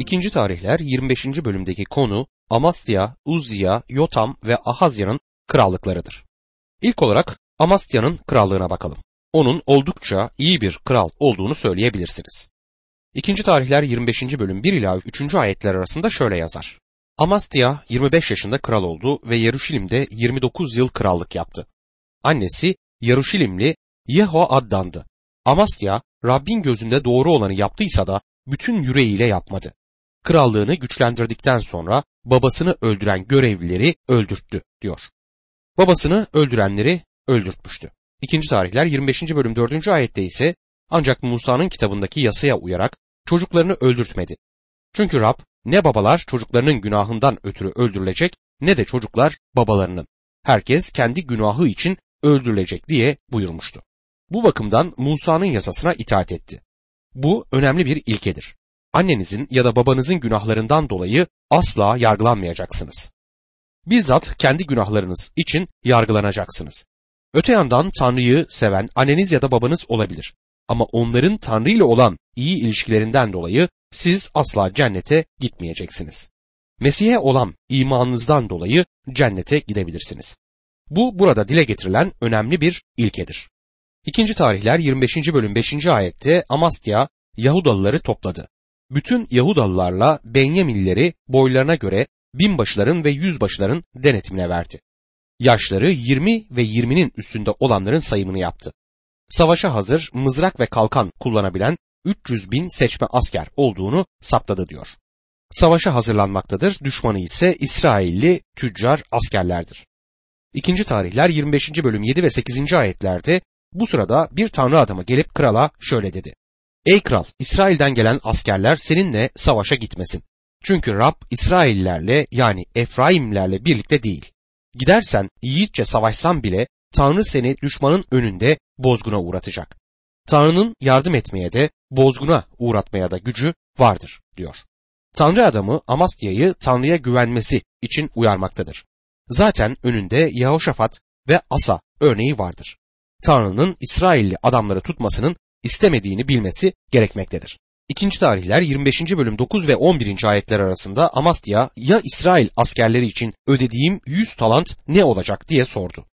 İkinci tarihler 25. bölümdeki konu Amasya, Uzziya, Yotam ve Ahazya'nın krallıklarıdır. İlk olarak Amasya'nın krallığına bakalım. Onun oldukça iyi bir kral olduğunu söyleyebilirsiniz. İkinci tarihler 25. bölüm 1 ila 3. ayetler arasında şöyle yazar. Amasya 25 yaşında kral oldu ve Yeruşalim'de 29 yıl krallık yaptı. Annesi Yeruşalimli Yehoad'dandı. Amasya Rabbin gözünde doğru olanı yaptıysa da bütün yüreğiyle yapmadı. Krallığını güçlendirdikten sonra babasını öldüren görevlileri öldürttü diyor. Babasını öldürenleri öldürtmüştü. İkinci tarihler 25. bölüm 4. ayette ise ancak Musa'nın kitabındaki yasaya uyarak çocuklarını öldürtmedi. Çünkü Rab ne babalar çocuklarının günahından ötürü öldürülecek ne de çocuklar babalarının. Herkes kendi günahı için öldürülecek diye buyurmuştu. Bu bakımdan Musa'nın yasasına itaat etti. Bu önemli bir ilkedir. Annenizin ya da babanızın günahlarından dolayı asla yargılanmayacaksınız. Bizzat kendi günahlarınız için yargılanacaksınız. Öte yandan Tanrı'yı seven anneniz ya da babanız olabilir. Ama onların Tanrı ile olan iyi ilişkilerinden dolayı siz asla cennete gitmeyeceksiniz. Mesih'e olan imanınızdan dolayı cennete gidebilirsiniz. Bu burada dile getirilen önemli bir ilkedir. İkinci tarihler 25. bölüm 5. ayette Amastya Yahudalıları topladı. Bütün Yahudalılarla Benyamilleri boylarına göre binbaşıların ve yüzbaşıların denetimine verdi. Yaşları 20 ve 20'nin üstünde olanların sayımını yaptı. Savaşa hazır mızrak ve kalkan kullanabilen 300 bin seçme asker olduğunu saptadı diyor. Savaşa hazırlanmaktadır, düşmanı ise İsrailli tüccar askerlerdir. İkinci tarihler 25. bölüm 7 ve 8. ayetlerde bu sırada bir tanrı adamı gelip krala şöyle dedi. Ey kral, İsrail'den gelen askerler seninle savaşa gitmesin. Çünkü Rab İsraillerle yani Efraimlerle birlikte değil. Gidersen yiğitçe savaşsan bile Tanrı seni düşmanın önünde bozguna uğratacak. Tanrı'nın yardım etmeye de bozguna uğratmaya da gücü vardır diyor. Tanrı adamı Amastya'yı Tanrı'ya güvenmesi için uyarmaktadır. Zaten önünde Yehoşafat ve Asa örneği vardır. Tanrı'nın İsrailli adamları tutmasının istemediğini bilmesi gerekmektedir. İkinci tarihler 25. bölüm 9 ve 11. ayetler arasında Amastya ya İsrail askerleri için ödediğim 100 talant ne olacak diye sordu.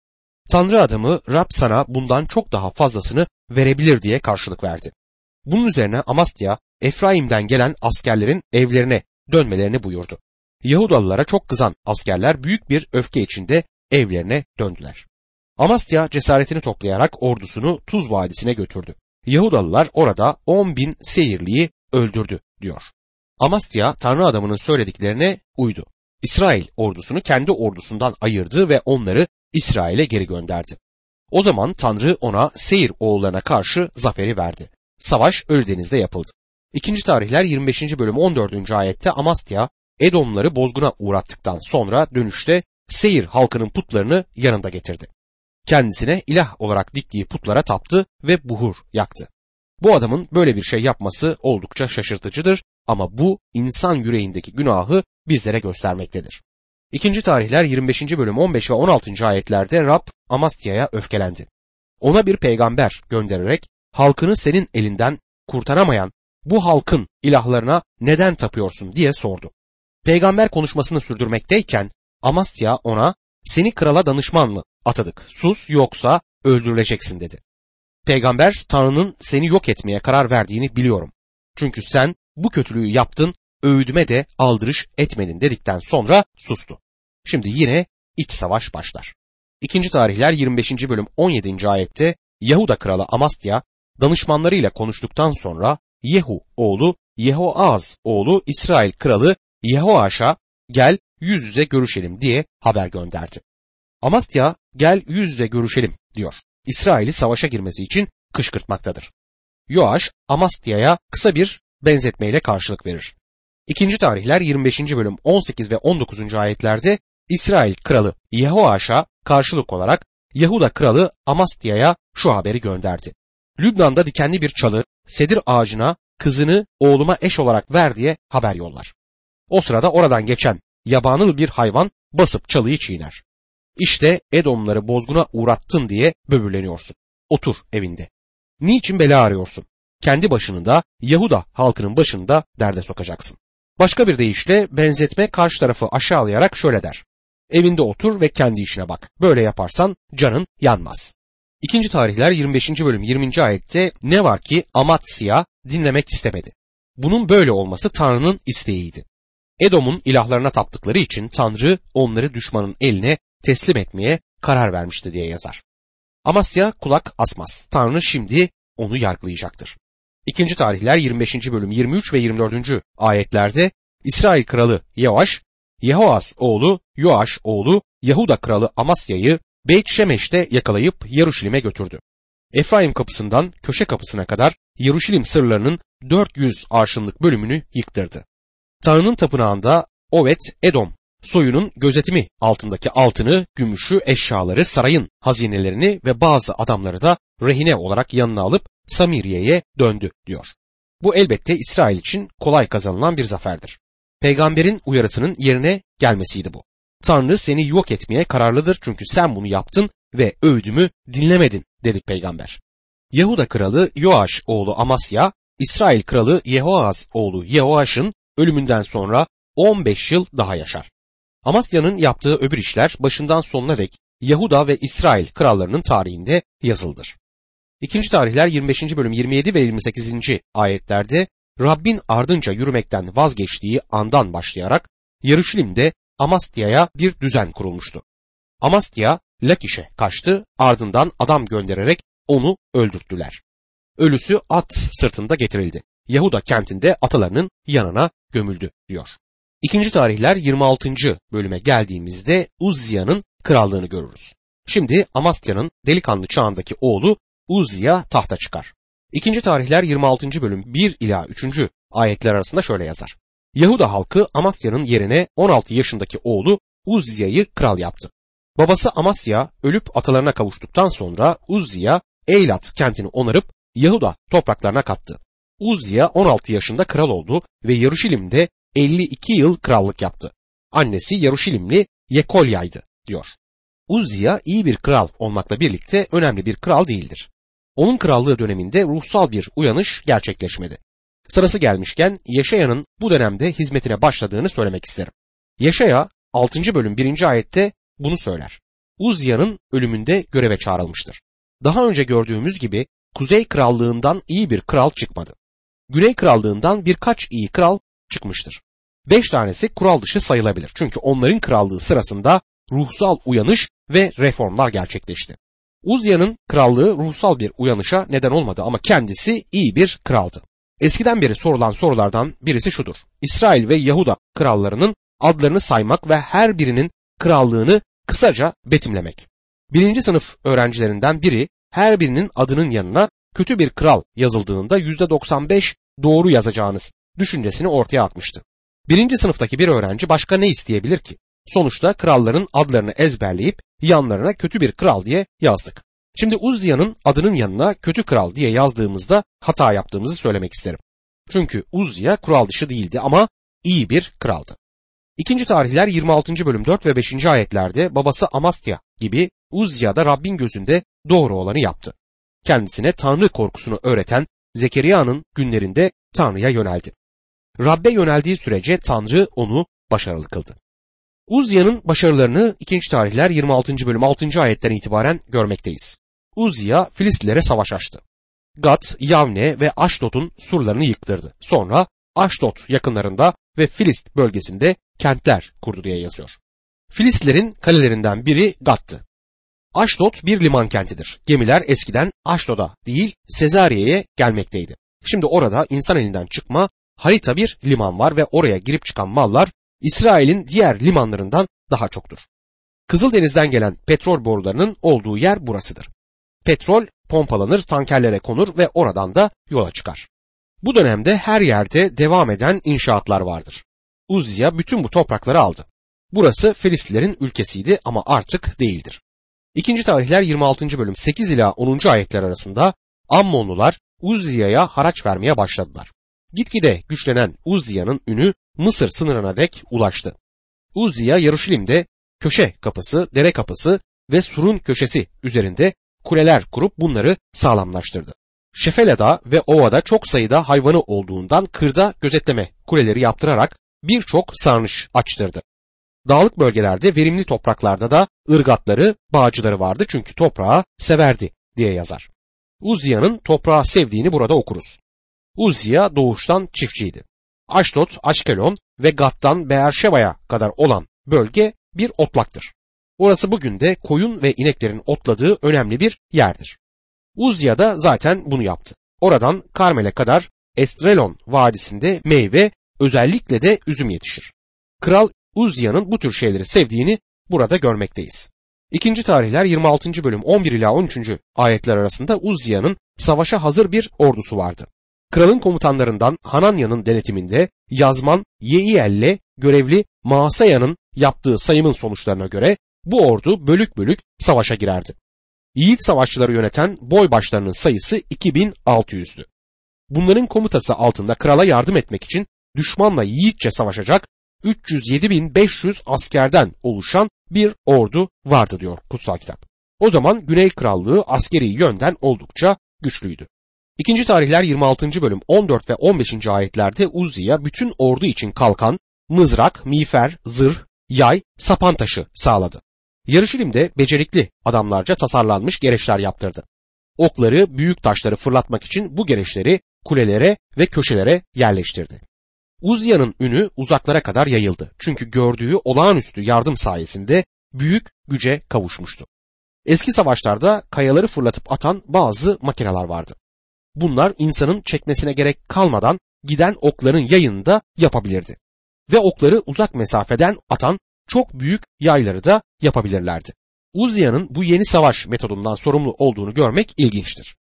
Tanrı adamı Rab sana bundan çok daha fazlasını verebilir diye karşılık verdi. Bunun üzerine Amastya Efraim'den gelen askerlerin evlerine dönmelerini buyurdu. Yahudalılara çok kızan askerler büyük bir öfke içinde evlerine döndüler. Amastya cesaretini toplayarak ordusunu Tuz Vadisi'ne götürdü. Yahudalılar orada 10 bin seyirliyi öldürdü diyor. Amastya Tanrı adamının söylediklerine uydu. İsrail ordusunu kendi ordusundan ayırdı ve onları İsrail'e geri gönderdi. O zaman Tanrı ona Seyir oğullarına karşı zaferi verdi. Savaş Ölüdeniz'de yapıldı. İkinci tarihler 25. bölüm 14. ayette Amastya Edomları bozguna uğrattıktan sonra dönüşte Seyir halkının putlarını yanında getirdi. Kendisine ilah olarak diktiği putlara taptı ve buhur yaktı. Bu adamın böyle bir şey yapması oldukça şaşırtıcıdır ama bu insan yüreğindeki günahı bizlere göstermektedir. İkinci tarihler 25. bölüm 15 ve 16. ayetlerde Rab Amastya'ya öfkelendi. Ona bir peygamber göndererek halkını senin elinden kurtaramayan bu halkın ilahlarına neden tapıyorsun diye sordu. Peygamber konuşmasını sürdürmekteyken Amastya ona seni krala danışmanlı atadık sus yoksa öldürüleceksin dedi. Peygamber Tanrı'nın seni yok etmeye karar verdiğini biliyorum. Çünkü sen bu kötülüğü yaptın öğüdüme de aldırış etmedin dedikten sonra sustu. Şimdi yine iç savaş başlar. İkinci tarihler 25. bölüm 17. ayette Yahuda kralı Amastya danışmanlarıyla konuştuktan sonra Yehu oğlu Yehoaz oğlu İsrail kralı Yehoaş'a gel yüz yüze görüşelim diye haber gönderdi. Amastya gel yüz yüze görüşelim diyor. İsrail'i savaşa girmesi için kışkırtmaktadır. Yoaş Amastya'ya kısa bir benzetmeyle karşılık verir. İkinci tarihler 25. bölüm 18 ve 19. ayetlerde İsrail kralı Yehoaş'a karşılık olarak Yahuda kralı Amastya'ya şu haberi gönderdi. Lübnan'da dikenli bir çalı sedir ağacına kızını oğluma eş olarak ver diye haber yollar. O sırada oradan geçen yabanıl bir hayvan basıp çalıyı çiğner. İşte Edomları bozguna uğrattın diye böbürleniyorsun. Otur evinde. Niçin bela arıyorsun? Kendi başını da Yahuda halkının başını da derde sokacaksın. Başka bir deyişle benzetme karşı tarafı aşağılayarak şöyle der. Evinde otur ve kendi işine bak. Böyle yaparsan canın yanmaz. İkinci tarihler 25. bölüm 20. ayette ne var ki Amatsya dinlemek istemedi. Bunun böyle olması Tanrı'nın isteğiydi. Edom'un ilahlarına taptıkları için Tanrı onları düşmanın eline teslim etmeye karar vermişti diye yazar. Amasya kulak asmaz. Tanrı şimdi onu yargılayacaktır. İkinci tarihler 25. bölüm 23 ve 24. ayetlerde İsrail kralı Yehoaş, Yehoas oğlu Yoaş oğlu Yahuda kralı Amasya'yı Beyt Şemeş'te yakalayıp Yaruşilim'e götürdü. Efraim kapısından köşe kapısına kadar Yaruşilim sırlarının 400 arşınlık bölümünü yıktırdı. Tanrı'nın tapınağında Ovet Edom soyunun gözetimi altındaki altını, gümüşü, eşyaları, sarayın hazinelerini ve bazı adamları da rehine olarak yanına alıp Samiriye'ye döndü diyor. Bu elbette İsrail için kolay kazanılan bir zaferdir. Peygamberin uyarısının yerine gelmesiydi bu. Tanrı seni yok etmeye kararlıdır çünkü sen bunu yaptın ve öğüdümü dinlemedin dedi peygamber. Yahuda kralı Yoaş oğlu Amasya, İsrail kralı Yehoaz oğlu Yehoaş'ın ölümünden sonra 15 yıl daha yaşar. Amasya'nın yaptığı öbür işler başından sonuna dek Yahuda ve İsrail krallarının tarihinde yazıldır. İkinci tarihler 25. bölüm 27 ve 28. ayetlerde Rabbin ardınca yürümekten vazgeçtiği andan başlayarak Yarışilim'de Amastya'ya bir düzen kurulmuştu. Amastya Lakiş'e kaçtı ardından adam göndererek onu öldürttüler. Ölüsü at sırtında getirildi. Yahuda kentinde atalarının yanına gömüldü diyor. İkinci tarihler 26. bölüme geldiğimizde Uzziya'nın krallığını görürüz. Şimdi Amastya'nın delikanlı çağındaki oğlu Uzziya tahta çıkar. İkinci tarihler 26. bölüm 1 ila 3. ayetler arasında şöyle yazar. Yahuda halkı Amasya'nın yerine 16 yaşındaki oğlu Uzziya'yı kral yaptı. Babası Amasya ölüp atalarına kavuştuktan sonra Uzziya Eylat kentini onarıp Yahuda topraklarına kattı. Uzziya 16 yaşında kral oldu ve Yaruşilim'de 52 yıl krallık yaptı. Annesi Yaruşilimli Yekolya'ydı diyor. Uzziya iyi bir kral olmakla birlikte önemli bir kral değildir. Onun krallığı döneminde ruhsal bir uyanış gerçekleşmedi. Sırası gelmişken Yaşaya'nın bu dönemde hizmetine başladığını söylemek isterim. Yaşaya 6. bölüm 1. ayette bunu söyler. Uzya'nın ölümünde göreve çağrılmıştır. Daha önce gördüğümüz gibi Kuzey Krallığından iyi bir kral çıkmadı. Güney Krallığından birkaç iyi kral çıkmıştır. Beş tanesi kural dışı sayılabilir. Çünkü onların krallığı sırasında ruhsal uyanış ve reformlar gerçekleşti. Uzya'nın krallığı ruhsal bir uyanışa neden olmadı ama kendisi iyi bir kraldı. Eskiden beri sorulan sorulardan birisi şudur. İsrail ve Yahuda krallarının adlarını saymak ve her birinin krallığını kısaca betimlemek. Birinci sınıf öğrencilerinden biri her birinin adının yanına kötü bir kral yazıldığında %95 doğru yazacağınız düşüncesini ortaya atmıştı. Birinci sınıftaki bir öğrenci başka ne isteyebilir ki? Sonuçta kralların adlarını ezberleyip yanlarına kötü bir kral diye yazdık. Şimdi Uzya'nın adının yanına kötü kral diye yazdığımızda hata yaptığımızı söylemek isterim. Çünkü Uzya kural dışı değildi ama iyi bir kraldı. İkinci tarihler 26. bölüm 4 ve 5. ayetlerde babası Amastya gibi Uzya da Rabbin gözünde doğru olanı yaptı. Kendisine Tanrı korkusunu öğreten Zekeriya'nın günlerinde Tanrı'ya yöneldi. Rabbe yöneldiği sürece Tanrı onu başarılı kıldı. Uzya'nın başarılarını 2. tarihler 26. bölüm 6. ayetten itibaren görmekteyiz. Uzziya Filistlilere savaş açtı. Gat, Yavne ve Aşdod'un surlarını yıktırdı. Sonra Aşdod yakınlarında ve Filist bölgesinde kentler kurdu diye yazıyor. Filistlerin kalelerinden biri Gat'tı. Aşdod bir liman kentidir. Gemiler eskiden Aşdod'a değil Sezariye'ye gelmekteydi. Şimdi orada insan elinden çıkma harita bir liman var ve oraya girip çıkan mallar İsrail'in diğer limanlarından daha çoktur. Kızıldeniz'den gelen petrol borularının olduğu yer burasıdır. Petrol pompalanır, tankerlere konur ve oradan da yola çıkar. Bu dönemde her yerde devam eden inşaatlar vardır. Uzziya bütün bu toprakları aldı. Burası Filistlilerin ülkesiydi ama artık değildir. İkinci tarihler 26. bölüm 8 ila 10. ayetler arasında Ammonlular Uzziya'ya haraç vermeye başladılar. Gitgide güçlenen Uzziya'nın ünü Mısır sınırına dek ulaştı. Uzziya Yaruşilim'de köşe kapısı, dere kapısı ve surun köşesi üzerinde kuleler kurup bunları sağlamlaştırdı. Şefela'da ve ovada çok sayıda hayvanı olduğundan kırda gözetleme kuleleri yaptırarak birçok sarnıç açtırdı. Dağlık bölgelerde verimli topraklarda da ırgatları, bağcıları vardı çünkü toprağı severdi diye yazar. Uziya'nın toprağı sevdiğini burada okuruz. Uziya doğuştan çiftçiydi. Aşdot, Aşkelon ve Gat'tan Beerşeva'ya kadar olan bölge bir otlaktır. Orası bugün de koyun ve ineklerin otladığı önemli bir yerdir. Uzya da zaten bunu yaptı. Oradan Karmel'e kadar Estrelon vadisinde meyve özellikle de üzüm yetişir. Kral Uzya'nın bu tür şeyleri sevdiğini burada görmekteyiz. İkinci tarihler 26. bölüm 11 ila 13. ayetler arasında Uzya'nın savaşa hazır bir ordusu vardı. Kralın komutanlarından Hananya'nın denetiminde Yazman Yeiyel'le görevli Maasaya'nın yaptığı sayımın sonuçlarına göre bu ordu bölük bölük savaşa girerdi. Yiğit savaşçıları yöneten boy başlarının sayısı 2600'dü. Bunların komutası altında krala yardım etmek için düşmanla yiğitçe savaşacak 307.500 askerden oluşan bir ordu vardı diyor kutsal kitap. O zaman Güney Krallığı askeri yönden oldukça güçlüydü. İkinci tarihler 26. bölüm 14 ve 15. ayetlerde Uzziya bütün ordu için kalkan, mızrak, miğfer, zırh, yay, sapan taşı sağladı. Yarışilim'de becerikli adamlarca tasarlanmış gereçler yaptırdı. Okları, büyük taşları fırlatmak için bu gereçleri kulelere ve köşelere yerleştirdi. Uzya'nın ünü uzaklara kadar yayıldı. Çünkü gördüğü olağanüstü yardım sayesinde büyük güce kavuşmuştu. Eski savaşlarda kayaları fırlatıp atan bazı makineler vardı. Bunlar insanın çekmesine gerek kalmadan giden okların yayını da yapabilirdi. Ve okları uzak mesafeden atan çok büyük yayları da yapabilirlerdi. Uzya'nın bu yeni savaş metodundan sorumlu olduğunu görmek ilginçtir.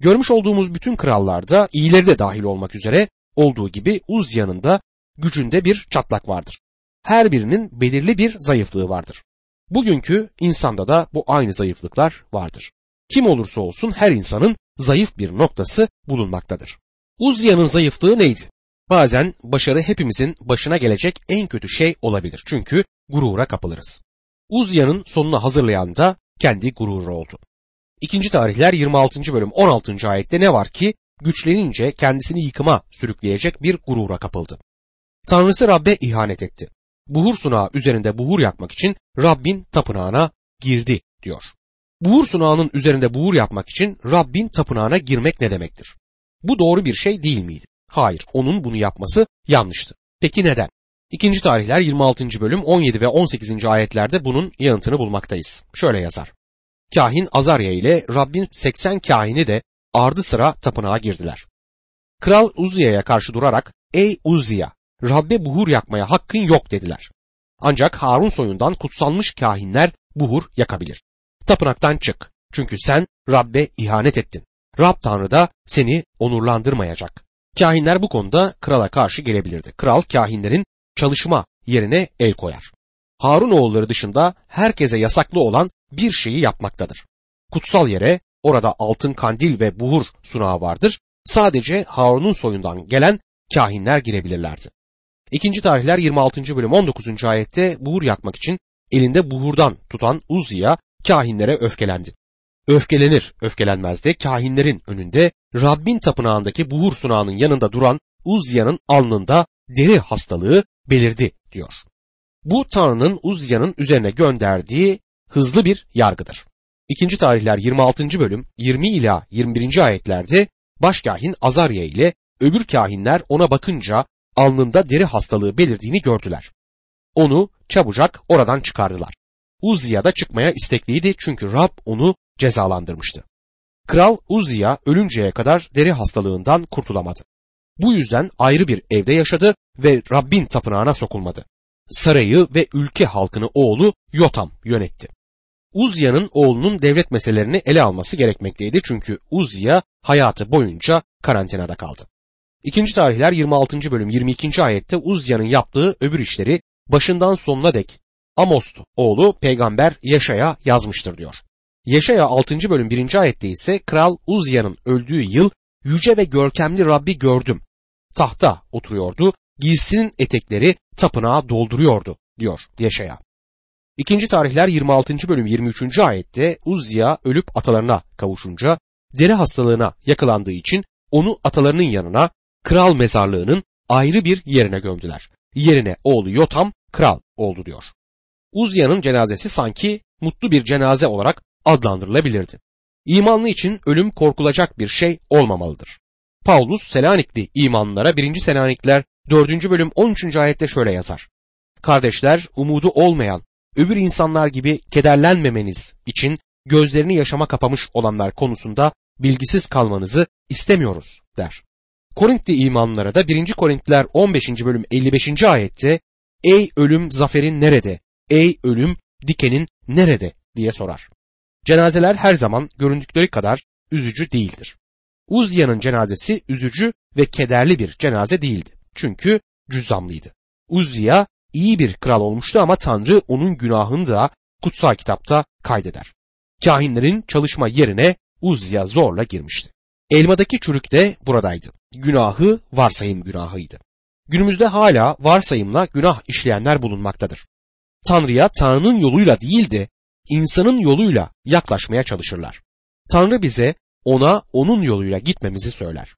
Görmüş olduğumuz bütün krallarda iyileri de dahil olmak üzere olduğu gibi Uzya'nın da gücünde bir çatlak vardır. Her birinin belirli bir zayıflığı vardır. Bugünkü insanda da bu aynı zayıflıklar vardır. Kim olursa olsun her insanın zayıf bir noktası bulunmaktadır. Uzya'nın zayıflığı neydi? Bazen başarı hepimizin başına gelecek en kötü şey olabilir. Çünkü gurura kapılırız. Uzya'nın sonunu hazırlayan da kendi gururu oldu. İkinci tarihler 26. bölüm 16. ayette ne var ki güçlenince kendisini yıkıma sürükleyecek bir gurura kapıldı. Tanrısı Rab'be ihanet etti. Buhur sunağı üzerinde buhur yakmak için Rabbin tapınağına girdi diyor. Buhur sunağının üzerinde buhur yapmak için Rabbin tapınağına girmek ne demektir? Bu doğru bir şey değil miydi? Hayır, onun bunu yapması yanlıştı. Peki neden? İkinci tarihler 26. bölüm 17 ve 18. ayetlerde bunun yanıtını bulmaktayız. Şöyle yazar. Kahin Azarya ile Rabbin 80 kahini de ardı sıra tapınağa girdiler. Kral Uziya'ya karşı durarak ey Uziya Rabbe buhur yakmaya hakkın yok dediler. Ancak Harun soyundan kutsanmış kahinler buhur yakabilir. Tapınaktan çık çünkü sen Rabbe ihanet ettin. Rab Tanrı da seni onurlandırmayacak. Kahinler bu konuda krala karşı gelebilirdi. Kral kahinlerin çalışma yerine el koyar. Harun oğulları dışında herkese yasaklı olan bir şeyi yapmaktadır. Kutsal yere orada altın kandil ve buhur sunağı vardır. Sadece Harun'un soyundan gelen kahinler girebilirlerdi. İkinci tarihler 26. bölüm 19. ayette buhur yakmak için elinde buhurdan tutan Uziya kahinlere öfkelendi. Öfkelenir, öfkelenmez de kahinlerin önünde Rabbin tapınağındaki buhur sunağının yanında duran Uzya'nın alnında deri hastalığı belirdi diyor. Bu Tanrı'nın Uzya'nın üzerine gönderdiği hızlı bir yargıdır. İkinci tarihler 26. bölüm 20 ila 21. ayetlerde başkahin Azarya ile öbür kahinler ona bakınca alnında deri hastalığı belirdiğini gördüler. Onu çabucak oradan çıkardılar. Uzziya da çıkmaya istekliydi çünkü Rab onu cezalandırmıştı. Kral Uzziya ölünceye kadar deri hastalığından kurtulamadı. Bu yüzden ayrı bir evde yaşadı ve Rabbin tapınağına sokulmadı. Sarayı ve ülke halkını oğlu Yotam yönetti. Uzya'nın oğlunun devlet meselelerini ele alması gerekmekteydi çünkü Uzya hayatı boyunca karantinada kaldı. İkinci tarihler 26. bölüm 22. ayette Uzya'nın yaptığı öbür işleri başından sonuna dek Amos oğlu peygamber Yaşa'ya yazmıştır diyor. Yaşaya 6. bölüm 1. ayette ise Kral Uzya'nın öldüğü yıl yüce ve görkemli Rabbi gördüm. Tahta oturuyordu, giysinin etekleri tapınağı dolduruyordu diyor Yaşaya. İkinci tarihler 26. bölüm 23. ayette Uzziya ölüp atalarına kavuşunca deri hastalığına yakalandığı için onu atalarının yanına kral mezarlığının ayrı bir yerine gömdüler. yerine oğlu Yotam kral oldu diyor. Uzya'nın cenazesi sanki mutlu bir cenaze olarak adlandırılabilirdi. İmanlı için ölüm korkulacak bir şey olmamalıdır. Paulus Selanikli imanlara 1. Selanikler 4. bölüm 13. ayette şöyle yazar. Kardeşler umudu olmayan, öbür insanlar gibi kederlenmemeniz için gözlerini yaşama kapamış olanlar konusunda bilgisiz kalmanızı istemiyoruz der. Korintli imanlara da 1. Korintliler 15. bölüm 55. ayette Ey ölüm zaferin nerede? Ey ölüm dikenin nerede? diye sorar. Cenazeler her zaman göründükleri kadar üzücü değildir. Uzya'nın cenazesi üzücü ve kederli bir cenaze değildi. Çünkü cüzzamlıydı. Uzya iyi bir kral olmuştu ama Tanrı onun günahını da kutsal kitapta kaydeder. Kahinlerin çalışma yerine Uzya zorla girmişti. Elmadaki çürük de buradaydı. Günahı varsayım günahıydı. Günümüzde hala varsayımla günah işleyenler bulunmaktadır. Tanrı'ya Tanrı'nın yoluyla değil de insanın yoluyla yaklaşmaya çalışırlar. Tanrı bize ona onun yoluyla gitmemizi söyler.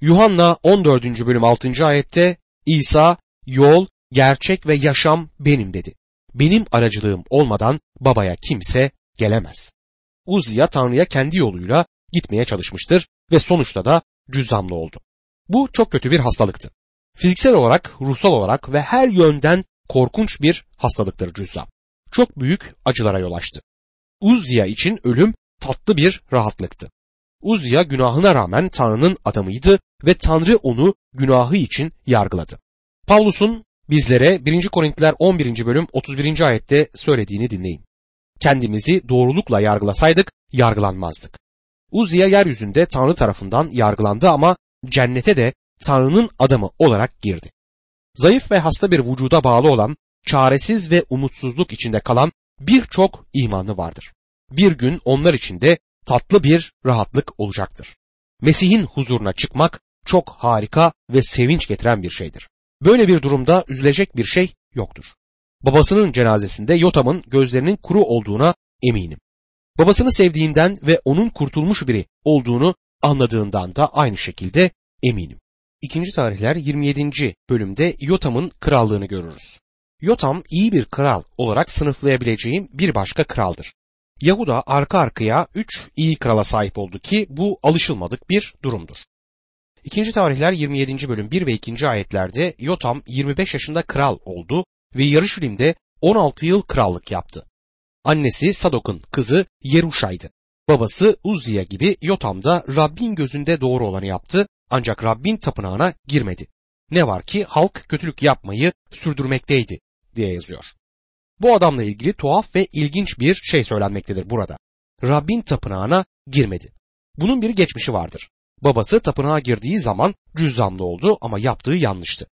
Yuhanna 14. bölüm 6. ayette İsa yol, gerçek ve yaşam benim dedi. Benim aracılığım olmadan babaya kimse gelemez. Uzziya Tanrı'ya kendi yoluyla gitmeye çalışmıştır ve sonuçta da cüzzamlı oldu. Bu çok kötü bir hastalıktı. Fiziksel olarak, ruhsal olarak ve her yönden korkunç bir hastalıktır cüzzam. Çok büyük acılara yol açtı. Uzziya için ölüm tatlı bir rahatlıktı. Uzziya günahına rağmen Tanrı'nın adamıydı ve Tanrı onu günahı için yargıladı. Pavlus'un bizlere 1. Korintiler 11. bölüm 31. ayette söylediğini dinleyin. Kendimizi doğrulukla yargılasaydık yargılanmazdık. Uzziya yeryüzünde Tanrı tarafından yargılandı ama cennete de Tanrı'nın adamı olarak girdi. Zayıf ve hasta bir vücuda bağlı olan, çaresiz ve umutsuzluk içinde kalan birçok imanlı vardır. Bir gün onlar için de tatlı bir rahatlık olacaktır. Mesih'in huzuruna çıkmak çok harika ve sevinç getiren bir şeydir. Böyle bir durumda üzülecek bir şey yoktur. Babasının cenazesinde Yotam'ın gözlerinin kuru olduğuna eminim. Babasını sevdiğinden ve onun kurtulmuş biri olduğunu anladığından da aynı şekilde eminim. İkinci tarihler 27. bölümde Yotam'ın krallığını görürüz. Yotam iyi bir kral olarak sınıflayabileceğim bir başka kraldır. Yahuda arka arkaya üç iyi krala sahip oldu ki bu alışılmadık bir durumdur. İkinci tarihler 27. bölüm 1 ve 2. ayetlerde Yotam 25 yaşında kral oldu ve Yarışilim'de 16 yıl krallık yaptı. Annesi Sadok'un kızı Yeruşa'ydı. Babası Uzziya gibi Yotam da Rabbin gözünde doğru olanı yaptı ancak Rabbin tapınağına girmedi. Ne var ki halk kötülük yapmayı sürdürmekteydi diye yazıyor. Bu adamla ilgili tuhaf ve ilginç bir şey söylenmektedir burada. Rabbin tapınağına girmedi. Bunun bir geçmişi vardır. Babası tapınağa girdiği zaman cüzzamlı oldu ama yaptığı yanlıştı.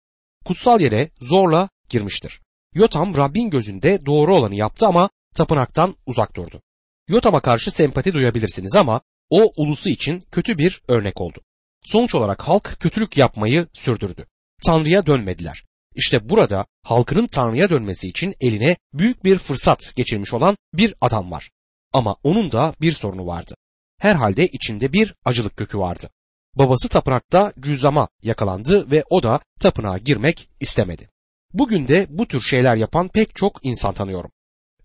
Kutsal yere zorla girmiştir. Yotam Rabbin gözünde doğru olanı yaptı ama tapınaktan uzak durdu. Yotam'a karşı sempati duyabilirsiniz ama o ulusu için kötü bir örnek oldu. Sonuç olarak halk kötülük yapmayı sürdürdü. Tanrı'ya dönmediler. İşte burada halkının Tanrı'ya dönmesi için eline büyük bir fırsat geçirmiş olan bir adam var. Ama onun da bir sorunu vardı. Herhalde içinde bir acılık kökü vardı. Babası tapınakta cüzzama yakalandı ve o da tapınağa girmek istemedi. Bugün de bu tür şeyler yapan pek çok insan tanıyorum.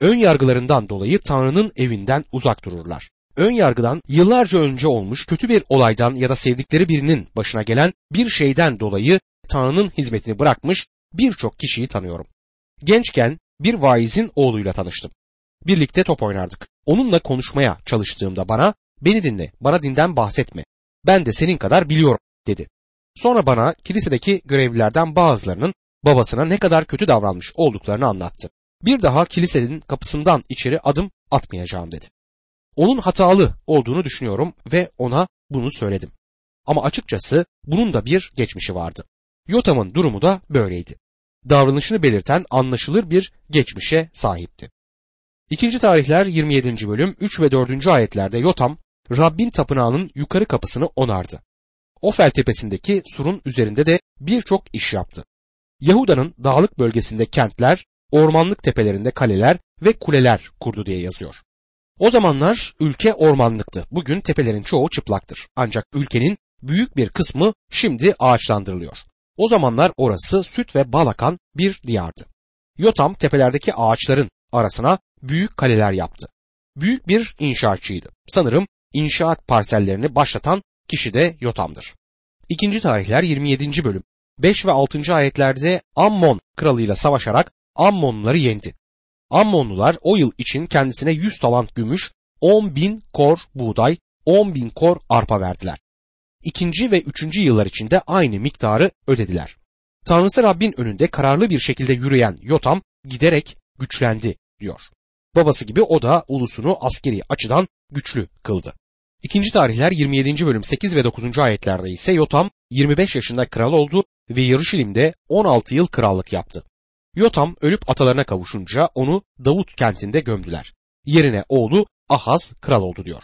Ön yargılarından dolayı Tanrı'nın evinden uzak dururlar. Ön yargıdan yıllarca önce olmuş kötü bir olaydan ya da sevdikleri birinin başına gelen bir şeyden dolayı Tanrı'nın hizmetini bırakmış birçok kişiyi tanıyorum. Gençken bir vaizin oğluyla tanıştım. Birlikte top oynardık. Onunla konuşmaya çalıştığımda bana beni dinle, bana dinden bahsetme. Ben de senin kadar biliyorum dedi. Sonra bana kilisedeki görevlilerden bazılarının babasına ne kadar kötü davranmış olduklarını anlattı. Bir daha kilisenin kapısından içeri adım atmayacağım dedi. Onun hatalı olduğunu düşünüyorum ve ona bunu söyledim. Ama açıkçası bunun da bir geçmişi vardı. Yotam'ın durumu da böyleydi. Davranışını belirten anlaşılır bir geçmişe sahipti. İkinci tarihler 27. bölüm 3 ve 4. ayetlerde Yotam Rabbin tapınağının yukarı kapısını onardı. Ofel tepesindeki surun üzerinde de birçok iş yaptı. Yahuda'nın dağlık bölgesinde kentler, ormanlık tepelerinde kaleler ve kuleler kurdu diye yazıyor. O zamanlar ülke ormanlıktı. Bugün tepelerin çoğu çıplaktır. Ancak ülkenin büyük bir kısmı şimdi ağaçlandırılıyor. O zamanlar orası süt ve bal akan bir diyardı. Yotam tepelerdeki ağaçların arasına büyük kaleler yaptı. Büyük bir inşaatçıydı. Sanırım inşaat parsellerini başlatan kişi de Yotam'dır. İkinci tarihler 27. bölüm 5 ve 6. ayetlerde Ammon kralıyla savaşarak Ammonluları yendi. Ammonlular o yıl için kendisine 100 talant gümüş, 10 bin kor buğday, 10 bin kor arpa verdiler. İkinci ve üçüncü yıllar içinde aynı miktarı ödediler. Tanrısı Rabbin önünde kararlı bir şekilde yürüyen Yotam giderek güçlendi diyor. Babası gibi o da ulusunu askeri açıdan güçlü kıldı. İkinci tarihler 27. bölüm 8 ve 9. ayetlerde ise Yotam 25 yaşında kral oldu ve Yarışilim'de 16 yıl krallık yaptı. Yotam ölüp atalarına kavuşunca onu Davut kentinde gömdüler. Yerine oğlu Ahaz kral oldu diyor.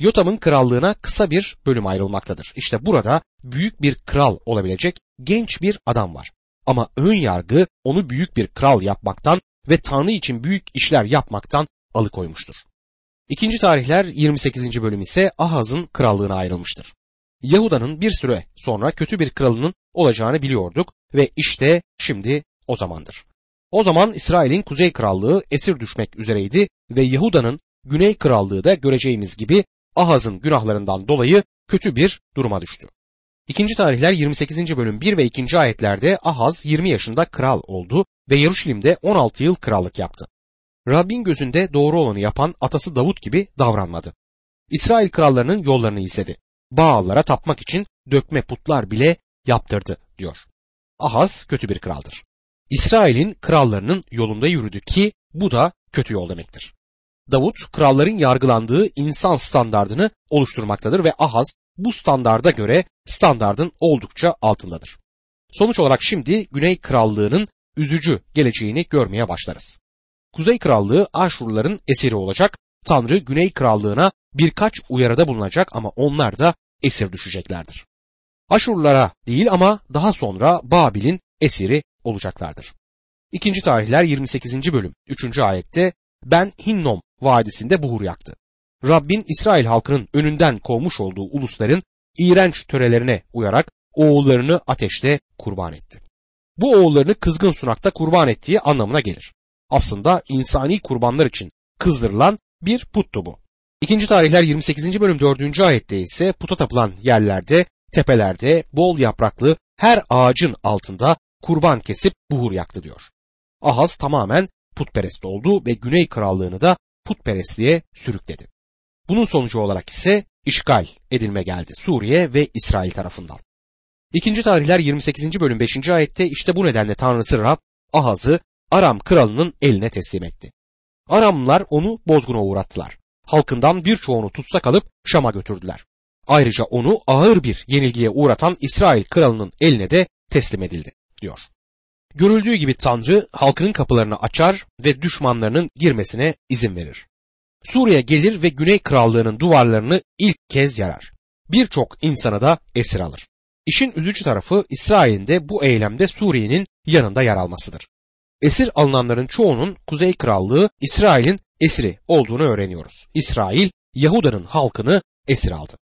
Yotam'ın krallığına kısa bir bölüm ayrılmaktadır. İşte burada büyük bir kral olabilecek genç bir adam var. Ama ön yargı onu büyük bir kral yapmaktan ve Tanrı için büyük işler yapmaktan alıkoymuştur. İkinci tarihler 28. bölüm ise Ahaz'ın krallığına ayrılmıştır. Yahuda'nın bir süre sonra kötü bir kralının olacağını biliyorduk ve işte şimdi o zamandır. O zaman İsrail'in kuzey krallığı esir düşmek üzereydi ve Yahuda'nın güney krallığı da göreceğimiz gibi Ahaz'ın günahlarından dolayı kötü bir duruma düştü. İkinci tarihler 28. bölüm 1 ve 2. ayetlerde Ahaz 20 yaşında kral oldu ve Yeruşalim'de 16 yıl krallık yaptı. Rabbin gözünde doğru olanı yapan atası Davut gibi davranmadı. İsrail krallarının yollarını izledi. Bağallara tapmak için dökme putlar bile yaptırdı diyor. Ahaz kötü bir kraldır. İsrail'in krallarının yolunda yürüdü ki bu da kötü yol demektir. Davut kralların yargılandığı insan standardını oluşturmaktadır ve Ahaz bu standarda göre standardın oldukça altındadır. Sonuç olarak şimdi Güney Krallığı'nın üzücü geleceğini görmeye başlarız. Kuzey Krallığı Aşurluların esiri olacak, Tanrı Güney Krallığı'na birkaç uyarıda bulunacak ama onlar da esir düşeceklerdir. Aşurlulara değil ama daha sonra Babil'in esiri olacaklardır. İkinci tarihler 28. bölüm 3. ayette ben Hinnom vadisinde buhur yaktı. Rabbin İsrail halkının önünden kovmuş olduğu ulusların iğrenç törelerine uyarak oğullarını ateşte kurban etti. Bu oğullarını kızgın sunakta kurban ettiği anlamına gelir. Aslında insani kurbanlar için kızdırılan bir puttu bu. İkinci tarihler 28. bölüm 4. ayette ise puta tapılan yerlerde, tepelerde, bol yapraklı her ağacın altında kurban kesip buhur yaktı diyor. Ahaz tamamen putperest oldu ve Güney Krallığını da putperestliğe sürükledi. Bunun sonucu olarak ise işgal edilme geldi Suriye ve İsrail tarafından. İkinci tarihler 28. bölüm 5. ayette işte bu nedenle Tanrısı Rab Ahaz'ı Aram kralının eline teslim etti. Aramlılar onu bozguna uğrattılar. Halkından birçoğunu tutsak alıp Şam'a götürdüler. Ayrıca onu ağır bir yenilgiye uğratan İsrail kralının eline de teslim edildi diyor. Görüldüğü gibi Tanrı halkının kapılarını açar ve düşmanlarının girmesine izin verir. Suriye gelir ve Güney Krallığı'nın duvarlarını ilk kez yarar. Birçok insanı da esir alır. İşin üzücü tarafı İsrail'in de bu eylemde Suriye'nin yanında yer almasıdır. Esir alınanların çoğunun Kuzey Krallığı İsrail'in esiri olduğunu öğreniyoruz. İsrail Yahuda'nın halkını esir aldı.